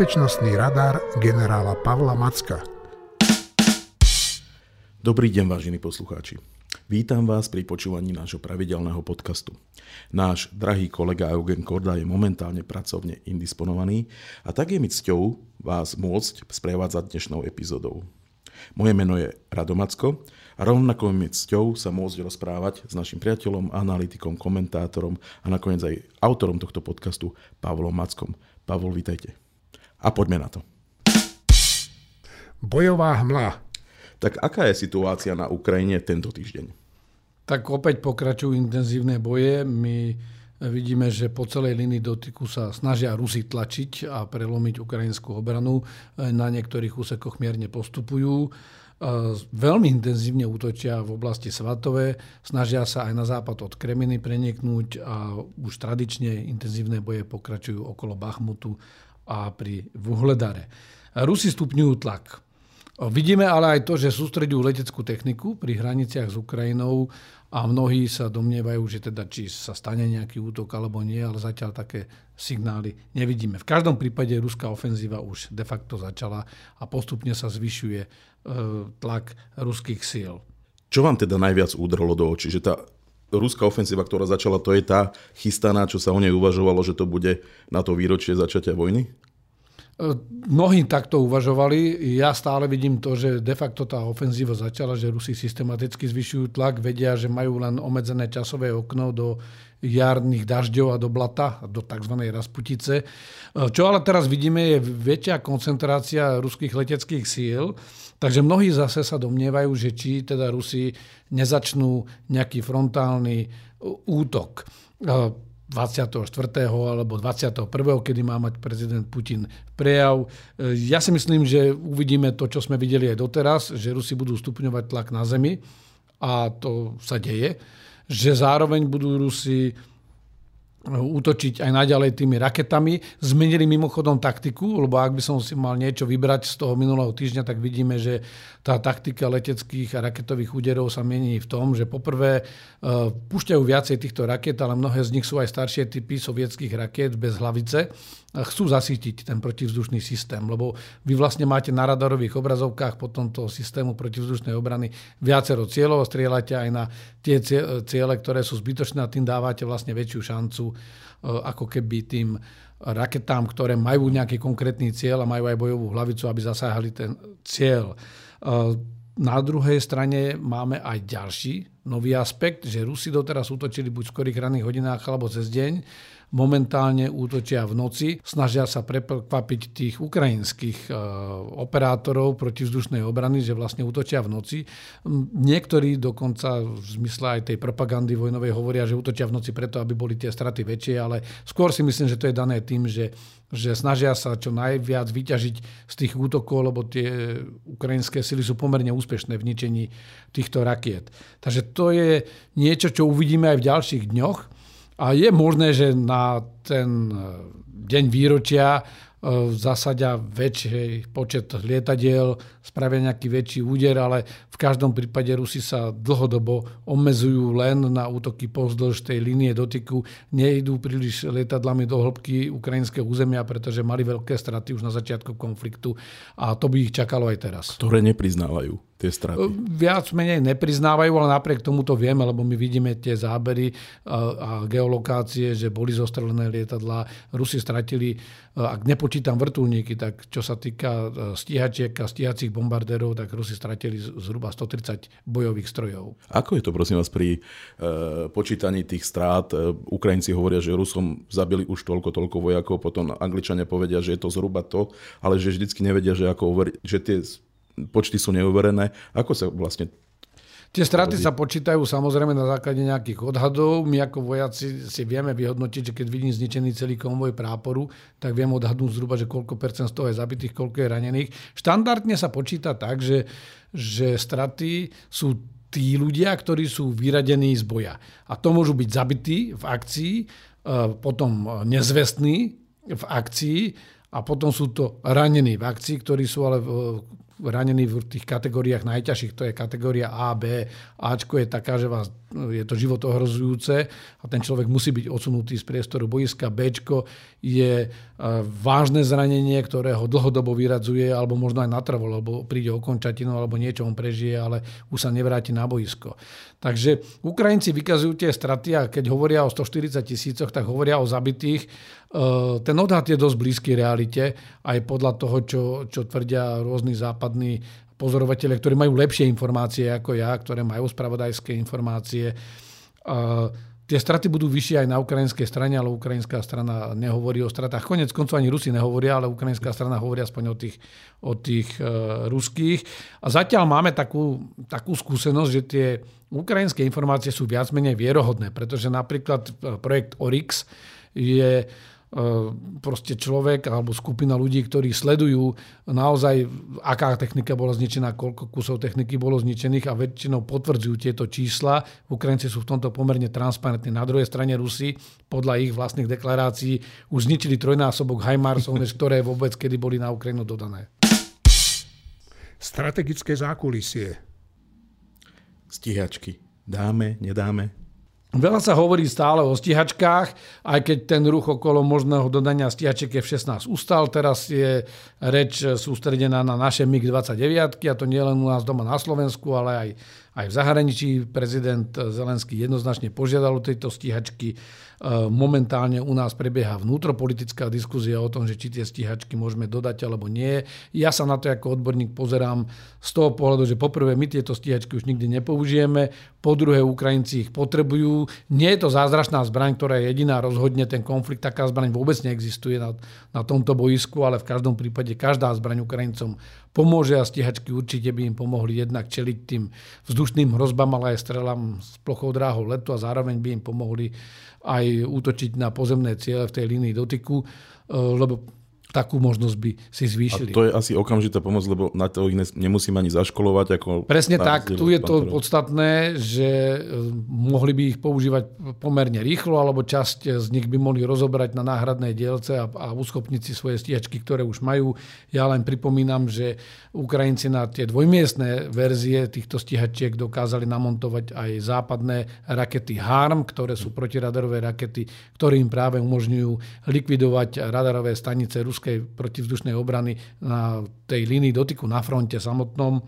Bezpečnostný radar generála Pavla Macka. Dobrý deň, vážení poslucháči. Vítam vás pri počúvaní nášho pravidelného podcastu. Náš drahý kolega Eugen Korda je momentálne pracovne indisponovaný a tak je mi cťou vás môcť sprevádzať dnešnou epizódou. Moje meno je Radomacko a rovnako mi cťou sa môcť rozprávať s našim priateľom, analytikom, komentátorom a nakoniec aj autorom tohto podcastu Pavlom Mackom. Pavol, vítajte. A poďme na to. Bojová hmla. Tak aká je situácia na Ukrajine tento týždeň? Tak opäť pokračujú intenzívne boje. My vidíme, že po celej linii dotyku sa snažia Rusi tlačiť a prelomiť ukrajinskú obranu. Na niektorých úsekoch mierne postupujú. Veľmi intenzívne útočia v oblasti Svatové, snažia sa aj na západ od Kreminy preniknúť a už tradične intenzívne boje pokračujú okolo Bachmutu a pri Vuhledare. Rusi stupňujú tlak. Vidíme ale aj to, že sústredujú leteckú techniku pri hraniciach s Ukrajinou a mnohí sa domnievajú, že teda či sa stane nejaký útok alebo nie, ale zatiaľ také signály nevidíme. V každom prípade ruská ofenzíva už de facto začala a postupne sa zvyšuje e, tlak ruských síl. Čo vám teda najviac udrlo do očí? Že tá ruská ofenzíva, ktorá začala, to je tá chystaná, čo sa o nej uvažovalo, že to bude na to výročie začatia vojny? Mnohí takto uvažovali. Ja stále vidím to, že de facto tá ofenzíva začala, že Rusi systematicky zvyšujú tlak, vedia, že majú len obmedzené časové okno do jarných dažďov a do blata, do tzv. rasputice. Čo ale teraz vidíme, je väčšia koncentrácia ruských leteckých síl, takže mnohí zase sa domnievajú, že či teda Rusi nezačnú nejaký frontálny útok 24. alebo 21., kedy má mať prezident Putin prejav. Ja si myslím, že uvidíme to, čo sme videli aj doteraz, že Rusi budú stupňovať tlak na zemi a to sa deje, že zároveň budú Rusi útočiť aj naďalej tými raketami. Zmenili mimochodom taktiku, lebo ak by som si mal niečo vybrať z toho minulého týždňa, tak vidíme, že tá taktika leteckých a raketových úderov sa mení v tom, že poprvé e, púšťajú viacej týchto raket, ale mnohé z nich sú aj staršie typy sovietských raket bez hlavice chcú zasítiť ten protivzdušný systém, lebo vy vlastne máte na radarových obrazovkách potom toho systému protivzdušnej obrany viacero cieľov, strieľate aj na tie ciele, ktoré sú zbytočné a tým dávate vlastne väčšiu šancu e, ako keby tým raketám, ktoré majú nejaký konkrétny cieľ a majú aj bojovú hlavicu, aby zasáhali ten cieľ. E, na druhej strane máme aj ďalší nový aspekt, že Rusi doteraz útočili buď v skorých ranných hodinách alebo cez deň momentálne útočia v noci, snažia sa prekvapiť tých ukrajinských e, operátorov protivzdušnej obrany, že vlastne útočia v noci. Niektorí dokonca v zmysle aj tej propagandy vojnovej hovoria, že útočia v noci preto, aby boli tie straty väčšie, ale skôr si myslím, že to je dané tým, že že snažia sa čo najviac vyťažiť z tých útokov, lebo tie ukrajinské sily sú pomerne úspešné v ničení týchto rakiet. Takže to je niečo, čo uvidíme aj v ďalších dňoch. A je možné, že na ten e, deň výročia zasadia väčší počet lietadiel, spravia nejaký väčší úder, ale v každom prípade Rusi sa dlhodobo obmedzujú len na útoky pozdĺž tej línie dotyku. Nejdú príliš lietadlami do hĺbky ukrajinského územia, pretože mali veľké straty už na začiatku konfliktu a to by ich čakalo aj teraz. Ktoré nepriznávajú tie straty? Viac menej nepriznávajú, ale napriek tomu to vieme, lebo my vidíme tie zábery a geolokácie, že boli zostrelené lietadlá. Rusi stratili, ak nepočítam vrtulníky, tak čo sa týka stíhačiek a stíhacích bombardérov, tak Rusi stratili zhruba 130 bojových strojov. Ako je to prosím vás pri počítaní tých strát? Ukrajinci hovoria, že Rusom zabili už toľko, toľko vojakov, potom Angličania povedia, že je to zhruba to, ale že vždycky nevedia, že, ako, že tie počty sú neuverené. Ako sa vlastne Tie straty sa počítajú samozrejme na základe nejakých odhadov. My ako vojaci si vieme vyhodnotiť, že keď vidím zničený celý konvoj práporu, tak viem odhadnúť zhruba, že koľko percent z toho je zabitých, koľko je ranených. Štandardne sa počíta tak, že, že straty sú tí ľudia, ktorí sú vyradení z boja. A to môžu byť zabití v akcii, e, potom nezvestní v akcii a potom sú to ranení v akcii, ktorí sú ale ranení v tých kategóriách najťažších, to je kategória A, B. Ačko je taká, že vás je to život ohrozujúce a ten človek musí byť odsunutý z priestoru boiska. B je vážne zranenie, ktoré ho dlhodobo vyradzuje alebo možno aj natrvo, lebo príde o alebo niečo on prežije, ale už sa nevráti na boisko. Takže Ukrajinci vykazujú tie straty a keď hovoria o 140 tisícoch, tak hovoria o zabitých. Ten odhad je dosť blízky realite, aj podľa toho, čo, čo tvrdia rôzni západní pozorovateľe, ktorí majú lepšie informácie ako ja, ktoré majú spravodajské informácie. Tie straty budú vyššie aj na ukrajinskej strane, ale ukrajinská strana nehovorí o stratách. Konec koncov ani Rusi nehovoria, ale ukrajinská strana hovorí aspoň o tých, o tých uh, ruských. A zatiaľ máme takú, takú skúsenosť, že tie ukrajinské informácie sú viac menej vierohodné, pretože napríklad e, projekt Oryx je E, proste človek alebo skupina ľudí, ktorí sledujú naozaj, aká technika bola zničená, koľko kusov techniky bolo zničených a väčšinou potvrdzujú tieto čísla. Ukrajinci sú v tomto pomerne transparentní. Na druhej strane Rusi podľa ich vlastných deklarácií už zničili trojnásobok HIMARSov, než ktoré vôbec kedy boli na Ukrajinu dodané. Strategické zákulisie. Stíhačky. Dáme, nedáme? Veľa sa hovorí stále o stíhačkách, aj keď ten ruch okolo možného dodania stíhačiek F-16 ustal. Teraz je reč sústredená na naše MiG-29 a to nie len u nás doma na Slovensku, ale aj, aj v zahraničí. Prezident Zelenský jednoznačne požiadal o tejto stíhačky. E, momentálne u nás prebieha vnútropolitická diskusia o tom, že či tie stíhačky môžeme dodať alebo nie. Ja sa na to ako odborník pozerám z toho pohľadu, že poprvé my tieto stíhačky už nikdy nepoužijeme, po druhé Ukrajinci ich potrebujú. Nie je to zázračná zbraň, ktorá je jediná rozhodne ten konflikt. Taká zbraň vôbec neexistuje na, na tomto boisku, ale v každom prípade každá zbraň Ukrajincom pomôže a stíhačky určite by im pomohli jednak čeliť tým vzdušným hrozbám, ale aj strelám s plochou dráhou letu a zároveň by im pomohli aj útočiť na pozemné ciele v tej línii dotyku, eh, lebo takú možnosť by si zvýšili. A to je asi okamžitá pomoc, lebo na to ich nemusím ani zaškolovať. Ako Presne tak, tu je to podstatné, že e, mohli by ich používať pomerne rýchlo, alebo časť z nich by mohli rozobrať na náhradné dielce a, a uschopniť si svoje stíhačky, ktoré už majú. Ja len pripomínam, že Ukrajinci na tie dvojmiestné verzie týchto stíhačiek dokázali namontovať aj západné rakety HARM, ktoré sú protiradarové rakety, ktoré im práve umožňujú likvidovať radarové stanice Ruska ruskej protivzdušnej obrany na tej línii dotyku na fronte samotnom.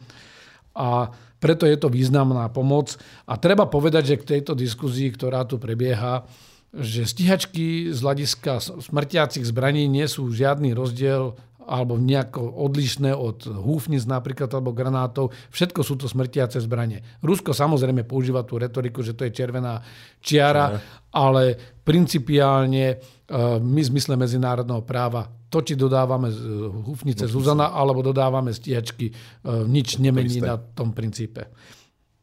A preto je to významná pomoc. A treba povedať, že k tejto diskuzii, ktorá tu prebieha, že stíhačky z hľadiska smrtiacich zbraní nie sú žiadny rozdiel alebo nejako odlišné od húfnic napríklad alebo granátov. Všetko sú to smrtiace zbranie. Rusko samozrejme používa tú retoriku, že to je červená čiara, ale principiálne my v zmysle medzinárodného práva to, či dodávame húfnice Zuzana alebo dodávame stíhačky, nič nemení na tom princípe.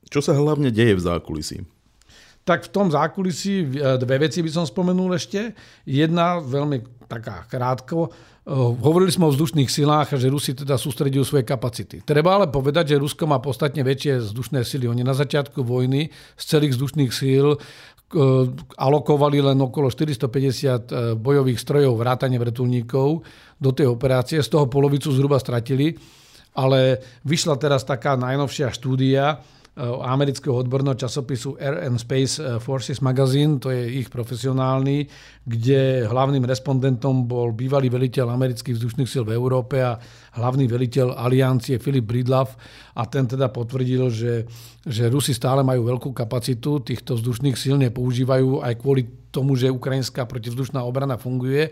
Čo sa hlavne deje v zákulisí? Tak v tom zákulisí dve veci by som spomenul ešte. Jedna veľmi taká krátko. Hovorili sme o vzdušných silách a že Rusi teda sústredujú svoje kapacity. Treba ale povedať, že Rusko má podstatne väčšie vzdušné sily. Oni na začiatku vojny z celých vzdušných síl alokovali len okolo 450 e, bojových strojov vrátane vrtulníkov do tej operácie, z toho polovicu zhruba stratili, ale vyšla teraz taká najnovšia štúdia, Eh, amerického odborného časopisu Air and Space eh, Forces Magazine, to je ich profesionálny, kde hlavným respondentom bol bývalý veliteľ amerických vzdušných síl v Európe a hlavný veliteľ aliancie Filip Bridlav a ten teda potvrdil, že, že Rusi stále majú veľkú kapacitu, týchto vzdušných síl nepoužívajú aj kvôli tomu, že ukrajinská protivzdušná obrana funguje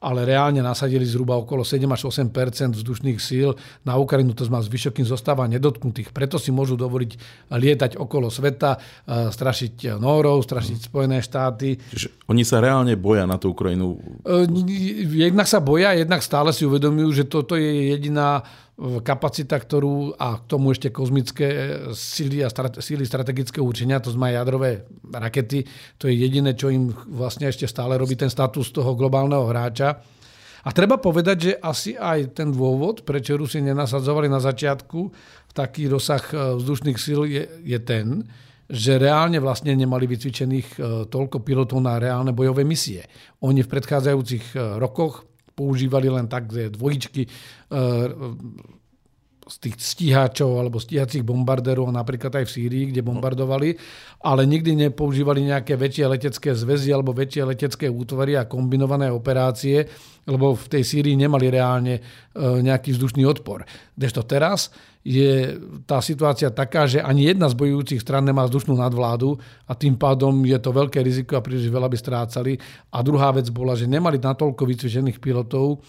ale reálne nasadili zhruba okolo 7 až 8 vzdušných síl na Ukrajinu, to znamená zvyšok im zostáva nedotknutých. Preto si môžu dovoliť lietať okolo sveta, e, strašiť Nórov, strašiť Spojené štáty. Čiže oni sa reálne boja na tú Ukrajinu? E, jednak sa boja, jednak stále si uvedomujú, že toto je jediná kapacita, ktorú a k tomu ešte kozmické e, síly a strate, síly strategického určenia, to znamená jadrové rakety, to je jediné, čo im vlastne ešte stále robí ten status toho globálneho hráča. A treba povedať, že asi aj ten dôvod, prečo Rusi nenasadzovali na začiatku taký rozsah e, vzdušných síl je, je ten, že reálne vlastne nemali vycvičených e, toľko pilotov na reálne bojové misie. Oni v predchádzajúcich rokoch používali len tak dvojičky e, z tých stíhačov alebo stíhacích bombardérov, napríklad aj v Sýrii, kde bombardovali, ale nikdy nepoužívali nejaké väčšie letecké zväzy alebo väčšie letecké útvary a kombinované operácie, lebo v tej Sýrii nemali reálne e, nejaký vzdušný odpor. Kdežto teraz je tá situácia taká, že ani jedna z bojujúcich stran nemá vzdušnú nadvládu a tým pádom je to veľké riziko a príliš veľa by strácali. A druhá vec bola, že nemali natoľko vycvičených pilotov,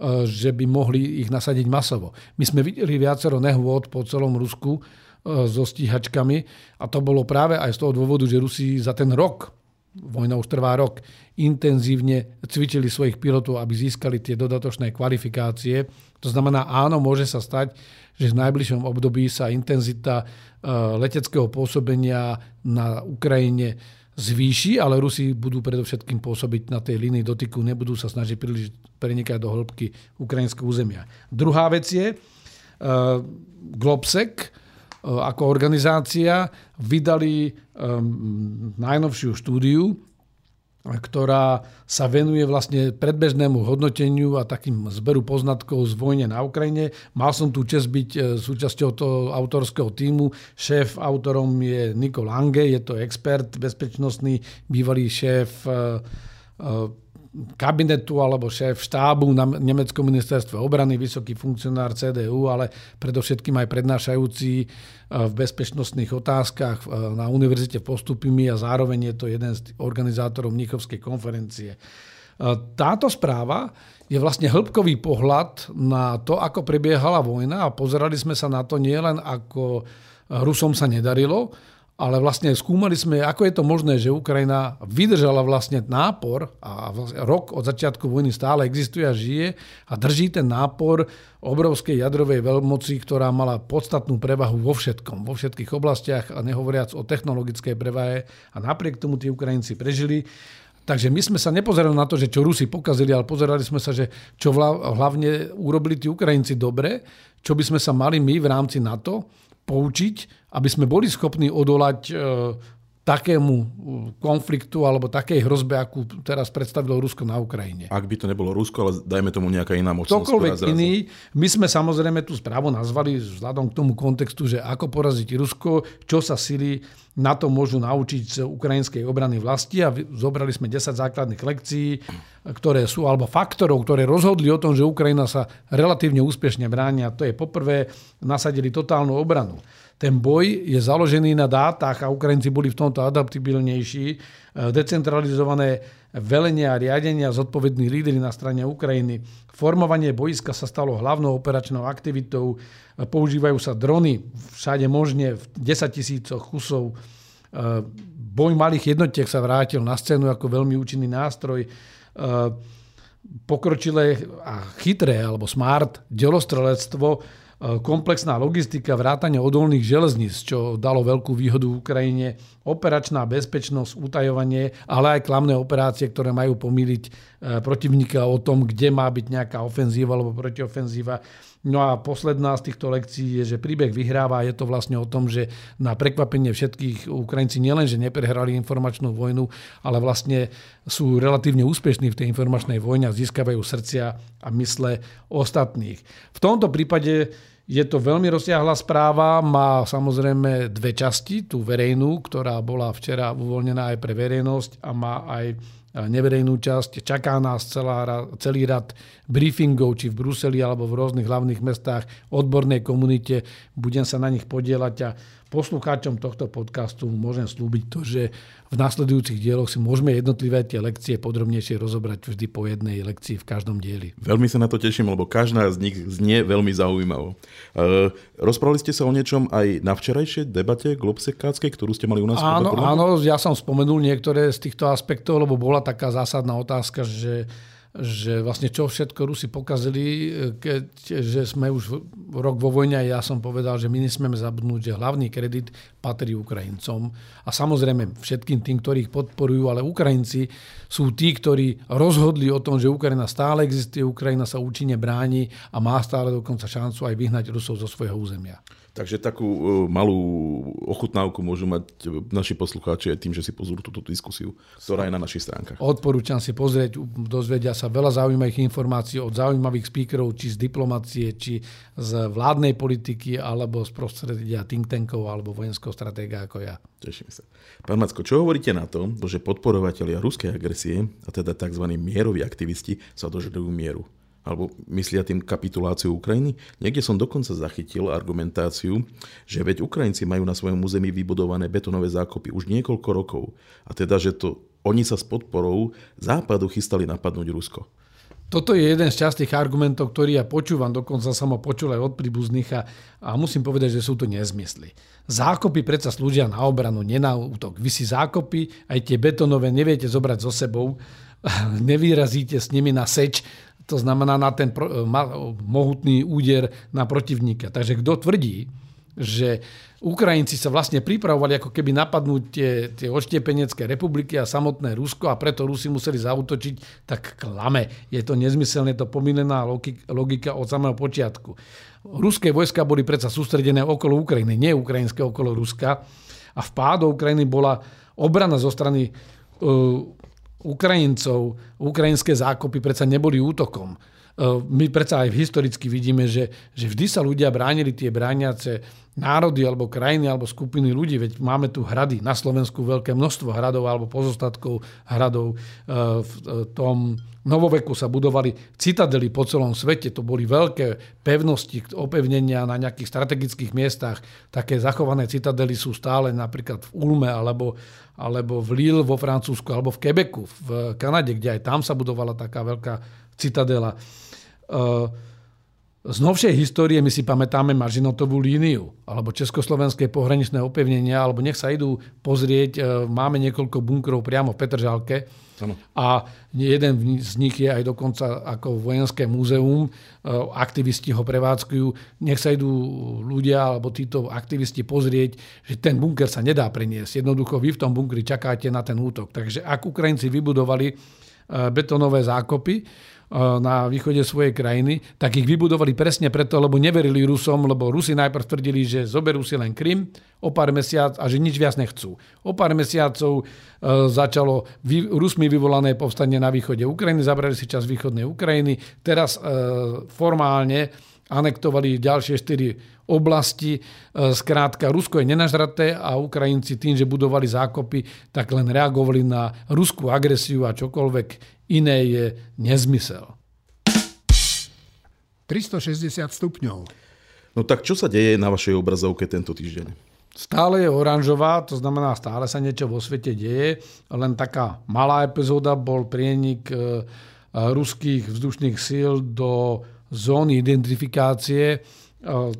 E, že by mohli ich nasadiť masovo. My sme videli viacero nehôd po celom Rusku e, so stíhačkami a to bolo práve aj z toho dôvodu, že Rusi za ten rok, vojna už trvá rok, intenzívne cvičili svojich pilotov, aby získali tie dodatočné kvalifikácie. To znamená, áno, môže sa stať, že v najbližšom období sa intenzita e, leteckého pôsobenia na Ukrajine zvýši, ale Rusi budú predovšetkým pôsobiť na tej línii dotyku, nebudú sa snažiť príliš prenikať do hĺbky ukrajinského územia. Druhá vec je, Globsec uh, ako organizácia vydali najnovšiu štúdiu, ktorá sa venuje vlastne predbežnému hodnoteniu a takým zberu poznatkov z vojne na Ukrajine. Mal som tu čest byť e, súčasťou toho autorského týmu. Šéf autorom je Nikol Lange, je to expert bezpečnostný, bývalý šéf e, e, kabinetu alebo šéf štábu na Nemeckom ministerstve obrany, vysoký funkcionár CDU, ale predovšetkým aj prednášajúci e, v bezpečnostných otázkach e, na univerzite Postupimi a zároveň je to jeden z organizátorov Mnichovskej konferencie. E, táto správa je vlastne hĺbkový pohľad na to, ako prebiehala vojna a pozerali sme sa na to nielen ako Rusom sa nedarilo, ale vlastne skúmali sme, ako je to možné, že Ukrajina vydržala vlastne nápor a rok od začiatku vojny stále existuje a žije a drží ten nápor obrovskej jadrovej veľmoci, ktorá mala podstatnú prevahu vo všetkom, vo všetkých oblastiach a nehovoriac o technologickej prevahe a napriek tomu tí Ukrajinci prežili. Takže my sme sa nepozerali na to, že čo Rusi pokazili, ale pozerali sme sa, že čo hlavne urobili tí Ukrajinci dobre, čo by sme sa mali my v rámci NATO poučiť, aby sme boli schopní odolať e, takému e, konfliktu alebo takej hrozbe, akú teraz predstavilo Rusko na Ukrajine. Ak by to nebolo Rusko, ale dajme tomu nejaká iná mocnosť. Ktokoľvek iný. My sme samozrejme tú správu nazvali vzhľadom k tomu kontextu, že ako poraziť Rusko, čo sa sily na to môžu naučiť z ukrajinskej obrany vlasti a zobrali sme 10 základných lekcií, ktoré sú, alebo faktorov, ktoré rozhodli o tom, že Ukrajina sa relatívne úspešne bráni. A to je poprvé, nasadili totálnu obranu. Ten boj je založený na dátach a Ukrajinci boli v tomto adaptibilnejší. E, decentralizované velenia a riadenia, zodpovední lídry na strane Ukrajiny. Formovanie boiska sa stalo hlavnou operačnou aktivitou. E, používajú sa drony všade možne v 10 tisícoch kusov. E, boj malých jednotiek sa vrátil na scénu ako veľmi účinný nástroj pokročilé a chytré alebo smart delostrelectvo komplexná logistika, vrátanie odolných železníc, čo dalo veľkú výhodu Ukrajine, operačná bezpečnosť, utajovanie, ale aj klamné operácie, ktoré majú pomýliť e, protivníka o tom, kde má byť nejaká ofenzíva alebo protiofenzíva. No a posledná z týchto lekcií je, že príbeh vyhráva. Je to vlastne o tom, že na prekvapenie všetkých Ukrajinci nielenže neprehrali informačnú vojnu, ale vlastne sú relatívne úspešní v tej informačnej vojne a získavajú srdcia a mysle ostatných. V tomto prípade je to veľmi rozsiahla správa, má samozrejme dve časti, tú verejnú, ktorá bola včera uvoľnená aj pre verejnosť a má aj neverejnú časť. Čaká nás celá, celý rad briefingov, či v Bruseli alebo v rôznych hlavných mestách, odbornej komunite. Budem sa na nich podielať a poslucháčom tohto podcastu môžem slúbiť to, že v následujúcich dieloch si môžeme jednotlivé tie lekcie podrobnejšie rozobrať vždy po jednej lekcii v každom dieli. Veľmi sa na to teším, lebo každá z nich znie veľmi zaujímavo. E, rozprávali ste sa o niečom aj na včerajšej debate globsekáckej, ktorú ste mali u nás? Áno, áno, ja som spomenul niektoré z týchto aspektov, lebo bola taká zásadná otázka, že že vlastne čo všetko Rusi pokazili, keď že sme už rok vo vojne a ja som povedal, že my nesmieme zabudnúť, že hlavný kredit patrí Ukrajincom a samozrejme všetkým tým, ktorí ich podporujú, ale Ukrajinci sú tí, ktorí rozhodli o tom, že Ukrajina stále existuje, Ukrajina sa účinne bráni a má stále dokonca šancu aj vyhnať Rusov zo svojho územia. Takže takú uh, malú ochutnávku môžu mať naši poslucháči aj tým, že si pozrú túto diskusiu, ktorá je na našich stránkach. Odporúčam si pozrieť, dozvedia sa veľa zaujímavých informácií od zaujímavých speakerov, či z diplomácie, či z vládnej politiky, alebo z prostredia think tankov, alebo vojenského stratéga ako ja. Teším sa. Pán Macko, čo hovoríte na to, že podporovatelia ruskej agresie, a teda tzv. mieroví aktivisti, sa dožadujú mieru? Alebo myslia tým kapituláciu Ukrajiny. Niekde som dokonca zachytil argumentáciu, že veď Ukrajinci majú na svojom území vybudované betonové zákopy už niekoľko rokov a teda, že to oni sa s podporou západu chystali napadnúť Rusko. Toto je jeden z častých argumentov, ktorý ja počúvam, dokonca som ho počul aj od príbuzných a, a musím povedať, že sú to nezmysly. Zákopy predsa slúžia na obranu, nie na útok. Vy si zákopy, aj tie betonové, neviete zobrať so sebou, nevyrazíte s nimi na seč, to znamená na ten mohutný úder na protivníka. Takže kto tvrdí, že Ukrajinci sa vlastne pripravovali ako keby napadnúť tie, tie odštiepenecké republiky a samotné Rusko a preto Rusi museli zautočiť, tak klame. Je to nezmyselné, to pominená logika od samého počiatku. Ruské vojska boli predsa sústredené okolo Ukrajiny, nie ukrajinské okolo Ruska. A v pádu Ukrajiny bola obrana zo strany uh, Ukrajincov, ukrajinské zákopy predsa neboli útokom. E, my predsa aj historicky vidíme, že, že vždy sa ľudia bránili tie brániace národy alebo krajiny alebo skupiny ľudí. Veď máme tu hrady, na Slovensku veľké množstvo hradov alebo pozostatkov hradov. E, v e, tom novoveku sa budovali citadely po celom svete. To boli veľké pevnosti, opevnenia na nejakých strategických miestach. Také zachované citadely sú stále napríklad v Ulme alebo, alebo v Lille vo Francúzsku alebo v Quebecu v Kanade, kde aj tam sa budovala taká veľká citadela. Uh, z novšej histórie my si pamätáme Mažinotovú líniu, alebo Československé pohraničné opevnenia, alebo nech sa idú pozrieť, e, máme niekoľko bunkrov priamo v Petržalke ano. a jeden z nich je aj dokonca ako vojenské múzeum, e, aktivisti ho prevádzkujú, nech sa idú ľudia alebo títo aktivisti pozrieť, že ten bunker sa nedá preniesť. Jednoducho vy v tom bunkri čakáte na ten útok. Takže ak Ukrajinci vybudovali e, betonové zákopy, na východe svojej krajiny, tak ich vybudovali presne preto, lebo neverili Rusom, lebo Rusi najprv tvrdili, že zoberú si len Krym o pár mesiac a že nič viac nechcú. O pár mesiacov e, začalo Rusmi vyvolané povstanie na východe Ukrajiny, zabrali si čas východnej Ukrajiny, teraz e, formálne anektovali ďalšie štyri oblasti. Skrátka, Rusko je nenažraté a Ukrajinci tým, že budovali zákopy, tak len reagovali na ruskú agresiu a čokoľvek iné je nezmysel. 360 stupňov. No tak čo sa deje na vašej obrazovke tento týždeň? Stále je oranžová, to znamená, stále sa niečo vo svete deje. Len taká malá epizóda bol prienik e, ruských vzdušných síl do zóny identifikácie, e,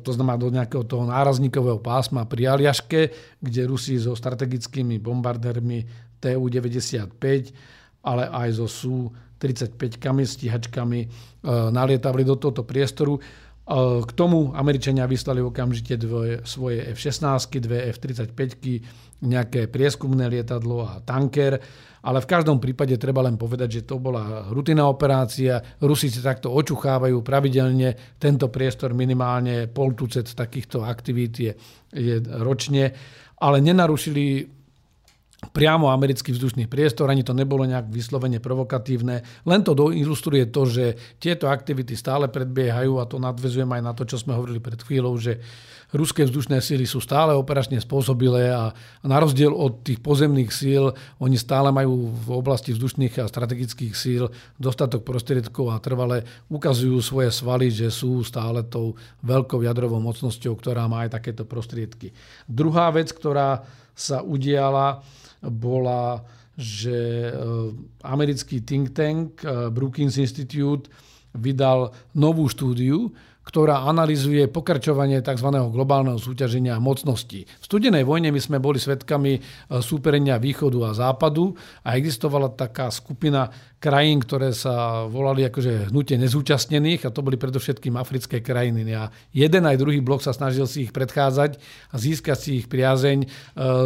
to znamená do nejakého toho nárazníkového pásma pri Aliaške, kde Rusi so strategickými bombardérmi TU-95 ale aj so Sú-35-kami, stíhačkami e, nalietavali do tohto priestoru. E, k tomu Američania vyslali okamžite dvoje, svoje F-16, dve F-35, nejaké prieskumné lietadlo a tanker. Ale v každom prípade treba len povedať, že to bola rutinná operácia. Rusi si takto očuchávajú pravidelne. Tento priestor minimálne pol tucet takýchto aktivít je, je ročne. Ale nenarušili priamo americký vzdušný priestor, ani to nebolo nejak vyslovene provokatívne. Len to ilustruje to, že tieto aktivity stále predbiehajú a to nadvezujem aj na to, čo sme hovorili pred chvíľou, že ruské vzdušné síly sú stále operačne spôsobilé a na rozdiel od tých pozemných síl, oni stále majú v oblasti vzdušných a strategických síl dostatok prostriedkov a trvale ukazujú svoje svaly, že sú stále tou veľkou jadrovou mocnosťou, ktorá má aj takéto prostriedky. Druhá vec, ktorá sa udiala, bola, že e, americký think tank e, Brookings Institute vydal novú štúdiu, ktorá analizuje pokračovanie tzv. globálneho súťaženia mocností. V studenej vojne my sme boli svedkami e, súperenia východu a západu a existovala taká skupina krajín, ktoré sa volali akože hnutie nezúčastnených a to boli predovšetkým africké krajiny. A jeden aj druhý blok sa snažil si ich predchádzať a získať si ich priazeň. E,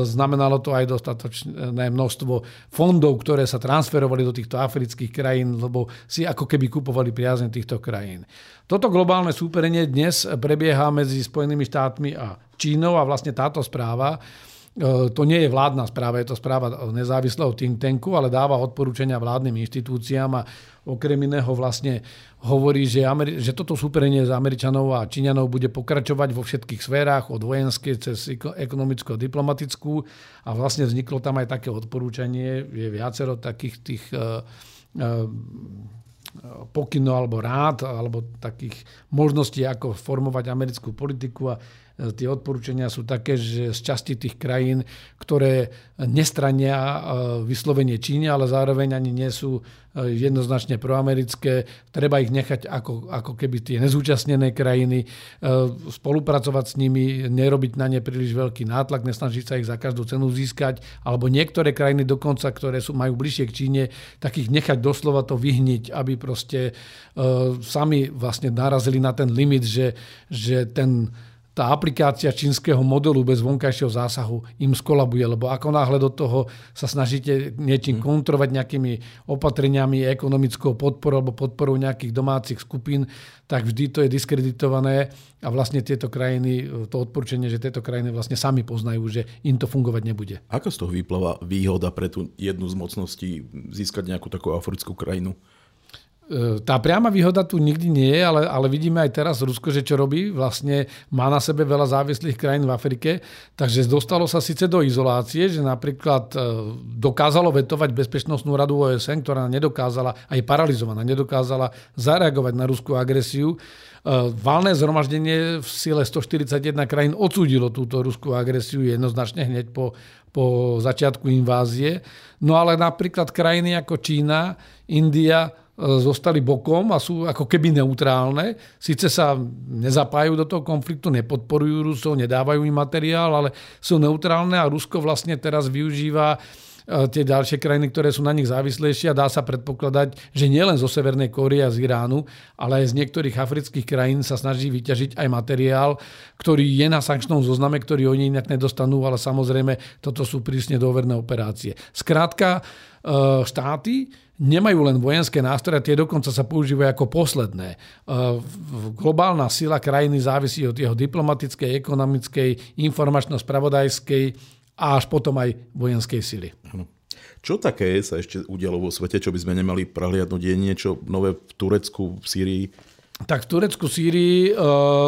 znamenalo to aj dostatočné množstvo fondov, ktoré sa transferovali do týchto afrických krajín, lebo si ako keby kupovali priazeň týchto krajín. Toto globálne súperenie dnes prebieha medzi Spojenými štátmi a Čínou a vlastne táto správa to nie je vládna správa, je to správa nezávislého think tanku, ale dáva odporúčania vládnym inštitúciám a okrem iného vlastne hovorí, že, Ameri- že toto súperenie z Američanov a Číňanov bude pokračovať vo všetkých sférach, od vojenskej cez ekonomickú a vlastne vzniklo tam aj také odporúčanie, je viacero takých tých uh, uh, pokynov alebo rád, alebo takých možností, ako formovať americkú politiku a E, tie odporúčania sú také, že z časti tých krajín, ktoré nestrania e, vyslovene Číne, ale zároveň ani nie sú e, jednoznačne proamerické, treba ich nechať ako, ako keby tie nezúčastnené krajiny, spolupracovať s nimi, nerobiť na ne príliš veľký nátlak, nesnažiť sa ich za každú cenu získať, alebo niektoré krajiny dokonca, ktoré sú, majú bližšie k Číne, tak ich nechať doslova to vyhniť, aby proste sami vlastne narazili na ten limit, že, že ten tá aplikácia čínskeho modelu bez vonkajšieho zásahu im skolabuje, lebo ako náhle do toho sa snažíte niečím mhm. kontrovať nejakými opatreniami, ekonomickou podporou alebo podporou nejakých domácich skupín, tak vždy to je diskreditované a vlastne tieto krajiny, to odporúčanie, že tieto krajiny vlastne sami poznajú, že im to fungovať nebude. Ako z toho vypláva výhoda pre tú jednu z mocností získať nejakú takú africkú krajinu? E, tá priama výhoda tu nikdy nie je, ale, ale vidíme aj teraz Rusko, že čo robí. Vlastne má na sebe veľa závislých krajín v Afrike, takže dostalo sa síce do izolácie, že napríklad e, dokázalo vetovať Bezpečnostnú radu OSN, ktorá nedokázala, aj paralizovaná, nedokázala zareagovať na ruskú agresiu. E, valné zhromaždenie v sile 141 krajín odsúdilo túto ruskú agresiu jednoznačne hneď po, po začiatku invázie. No ale napríklad krajiny ako Čína, India, zostali bokom a sú ako keby neutrálne. Sice sa nezapájajú do toho konfliktu, nepodporujú Rusov, nedávajú im materiál, ale sú neutrálne a Rusko vlastne teraz využíva e, tie ďalšie krajiny, ktoré sú na nich závislejšie a dá sa predpokladať, že nielen zo Severnej Kórie a z Iránu, ale aj z niektorých afrických krajín sa snaží vyťažiť aj materiál, ktorý je na sankčnom zozname, ktorý oni inak nedostanú, ale samozrejme toto sú prísne dôverné operácie. Skrátka, e, štáty nemajú len vojenské nástroje, tie dokonca sa používajú ako posledné. E, globálna sila krajiny závisí od jeho diplomatickej, ekonomickej, informačno-spravodajskej a až potom aj vojenskej sily. Čo také sa ešte udialo vo svete, čo by sme nemali prehliadnúť? Je niečo nové v Turecku, v Sýrii? Tak v Turecku, Sýrii, eh,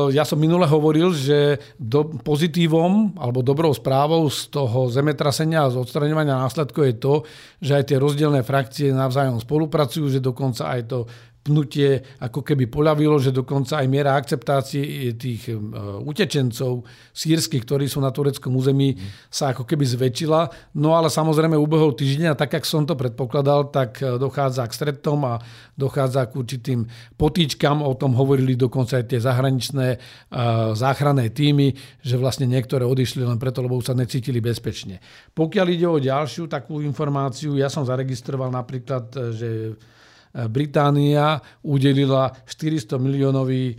ja som minule hovoril, že do, pozitívom alebo dobrou správou z toho zemetrasenia a z odstraňovania následkov je to, že aj tie rozdielne frakcie navzájom spolupracujú, že dokonca aj to pnutie ako keby poľavilo, že dokonca aj miera akceptácie tých e, utečencov sírskych, ktorí sú na tureckom území, sa ako keby zväčšila. No ale samozrejme ubehol týždeň a tak, ako som to predpokladal, tak e, dochádza k stretom a dochádza k určitým potýčkam. O tom hovorili dokonca aj tie zahraničné e, záchranné týmy, že vlastne niektoré odišli len preto, lebo sa necítili bezpečne. Pokiaľ ide o ďalšiu takú informáciu, ja som zaregistroval napríklad, že Británia udelila 400 miliónový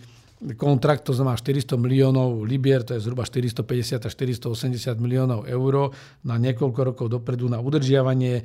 kontrakt, to znamená 400 miliónov libier, to je zhruba 450 až 480 miliónov eur na niekoľko rokov dopredu na udržiavanie e,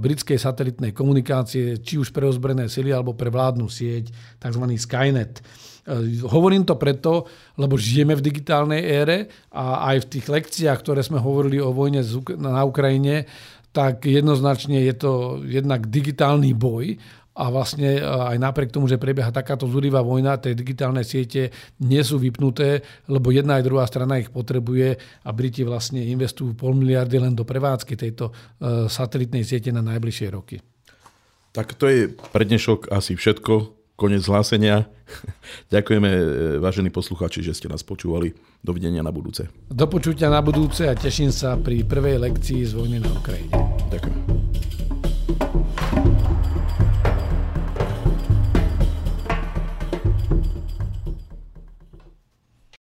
britskej satelitnej komunikácie, či už pre ozbrojené sily alebo pre vládnu sieť, tzv. Skynet. E, hovorím to preto, lebo žijeme v digitálnej ére a aj v tých lekciách, ktoré sme hovorili o vojne na Ukrajine, tak jednoznačne je to jednak digitálny boj a vlastne e, aj napriek tomu, že prebieha takáto zúrivá vojna, tie digitálne siete nie sú vypnuté, lebo jedna aj druhá strana ich potrebuje a Briti vlastne investujú pol miliardy len do prevádzky tejto e, satelitnej siete na najbližšie roky. Tak to je pre dnešok asi všetko. Konec hlásenia. Ďakujeme, e, vážení poslucháči, že ste nás počúvali. Dovidenia na budúce. Do počutia na budúce a teším sa pri prvej lekcii z vojny na Ukrajine. Ďakujem.